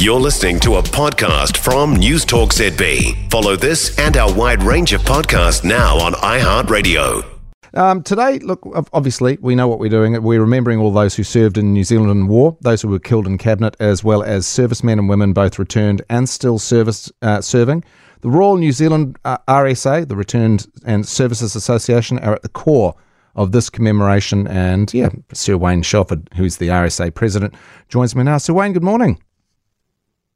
You're listening to a podcast from News Talk ZB. Follow this and our wide range of podcasts now on iHeartRadio. Um, today, look, obviously, we know what we're doing. We're remembering all those who served in New Zealand War, those who were killed in cabinet, as well as servicemen and women, both returned and still service, uh, serving. The Royal New Zealand uh, RSA, the Returned and Services Association, are at the core of this commemoration. And yeah, Sir Wayne Shelford, who's the RSA president, joins me now. Sir Wayne, good morning.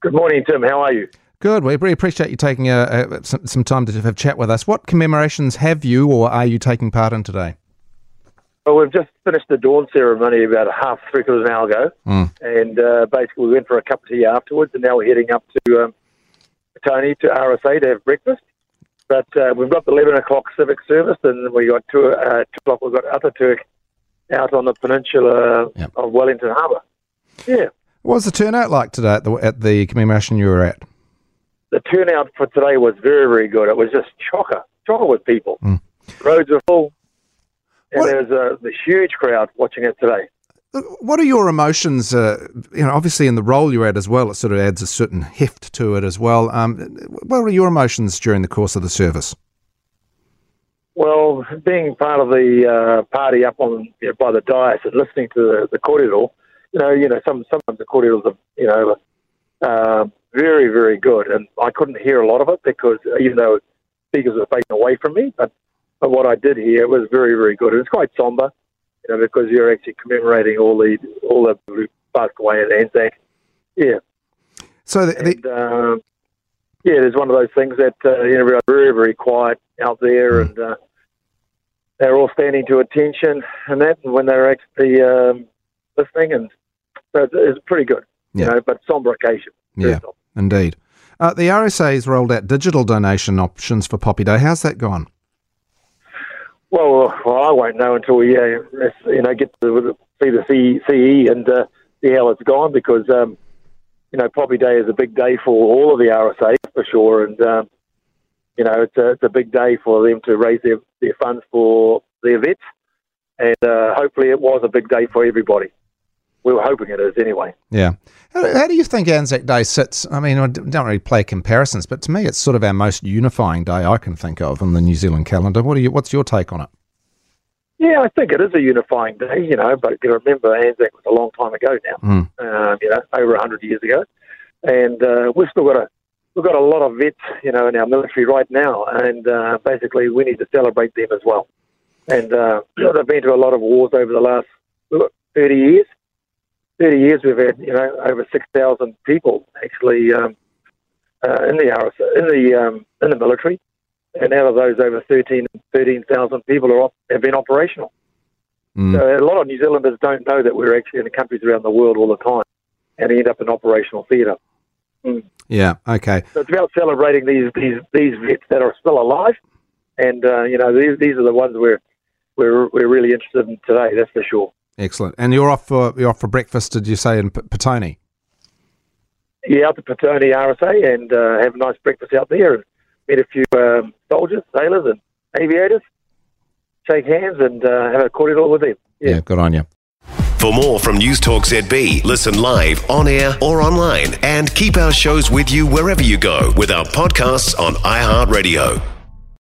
Good morning, Tim. How are you? Good. We really appreciate you taking uh, uh, some, some time to have a chat with us. What commemorations have you or are you taking part in today? Well, we've just finished the dawn ceremony about half, three quarters of an hour ago. Mm. And uh, basically, we went for a cup of tea afterwards, and now we're heading up to um, Petone RSA to have breakfast. But uh, we've got the 11 o'clock civic service, and we got two, uh, 2 o'clock, we've got Ataturk out on the peninsula yep. of Wellington Harbour. Yeah. What was the turnout like today at the, at the commemoration you were at? The turnout for today was very, very good. It was just chocker, chocker with people. Mm. Roads were full, and what? there's a, a huge crowd watching it today. What are your emotions? Uh, you know, obviously in the role you're at as well, it sort of adds a certain heft to it as well. Um, what were your emotions during the course of the service? Well, being part of the uh, party up on you know, by the dais and listening to the, the you know, you know, some sometimes the kōreros are, you know, uh, very, very good, and I couldn't hear a lot of it because even though speakers were facing away from me, but, but what I did hear was very, very good. It was quite somber, you know, because you're actually commemorating all the all the who passed away at Anzac. Yeah. So the, the... And, uh, yeah, there's one of those things that uh, you know, very, very quiet out there, mm. and uh, they're all standing to attention and that, and when they're actually um, listening, and so it's, it's pretty good, yeah. you know, but somber occasion. Yeah, somber. indeed. Uh, the RSA has rolled out digital donation options for Poppy Day. How's that gone? Well, well I won't know until we, uh, you know, get to see the CE and uh, see how it's gone because, um, you know, Poppy Day is a big day for all of the RSA for sure, and um, you know, it's a, it's a big day for them to raise their, their funds for their vets, and uh, hopefully it was a big day for everybody. We were hoping it is anyway. Yeah. How, how, do you think Anzac Day sits? I mean, I don't really play comparisons, but to me, it's sort of our most unifying day I can think of in the New Zealand calendar. What are you? What's your take on it? Yeah, I think it is a unifying day, you know, but you remember Anzac was a long time ago now, mm. um, you know, over 100 years ago. And uh, we've still got a we've got a lot of vets, you know, in our military right now, and uh, basically we need to celebrate them as well. And uh, they've been to a lot of wars over the last 30 years. 30 years we've had, you know, over 6,000 people actually um, uh, in the RSA, in the um, in the military, and out of those, over 13 13,000 people are op- have been operational. Mm. So a lot of New Zealanders don't know that we're actually in countries around the world all the time, and end up in operational theatre. Mm. Yeah. Okay. So it's about celebrating these these these vets that are still alive, and uh, you know these these are the ones we're we're we're really interested in today. That's for sure. Excellent. And you're off for you're off for breakfast. Did you say in P- Petone? Yeah, out to Petone RSA and uh, have a nice breakfast out there and meet a few um, soldiers, sailors, and aviators. Shake hands and uh, have a cordial with them. Yeah. yeah, good on you. For more from News Talk ZB, listen live, on air, or online, and keep our shows with you wherever you go with our podcasts on iHeartRadio.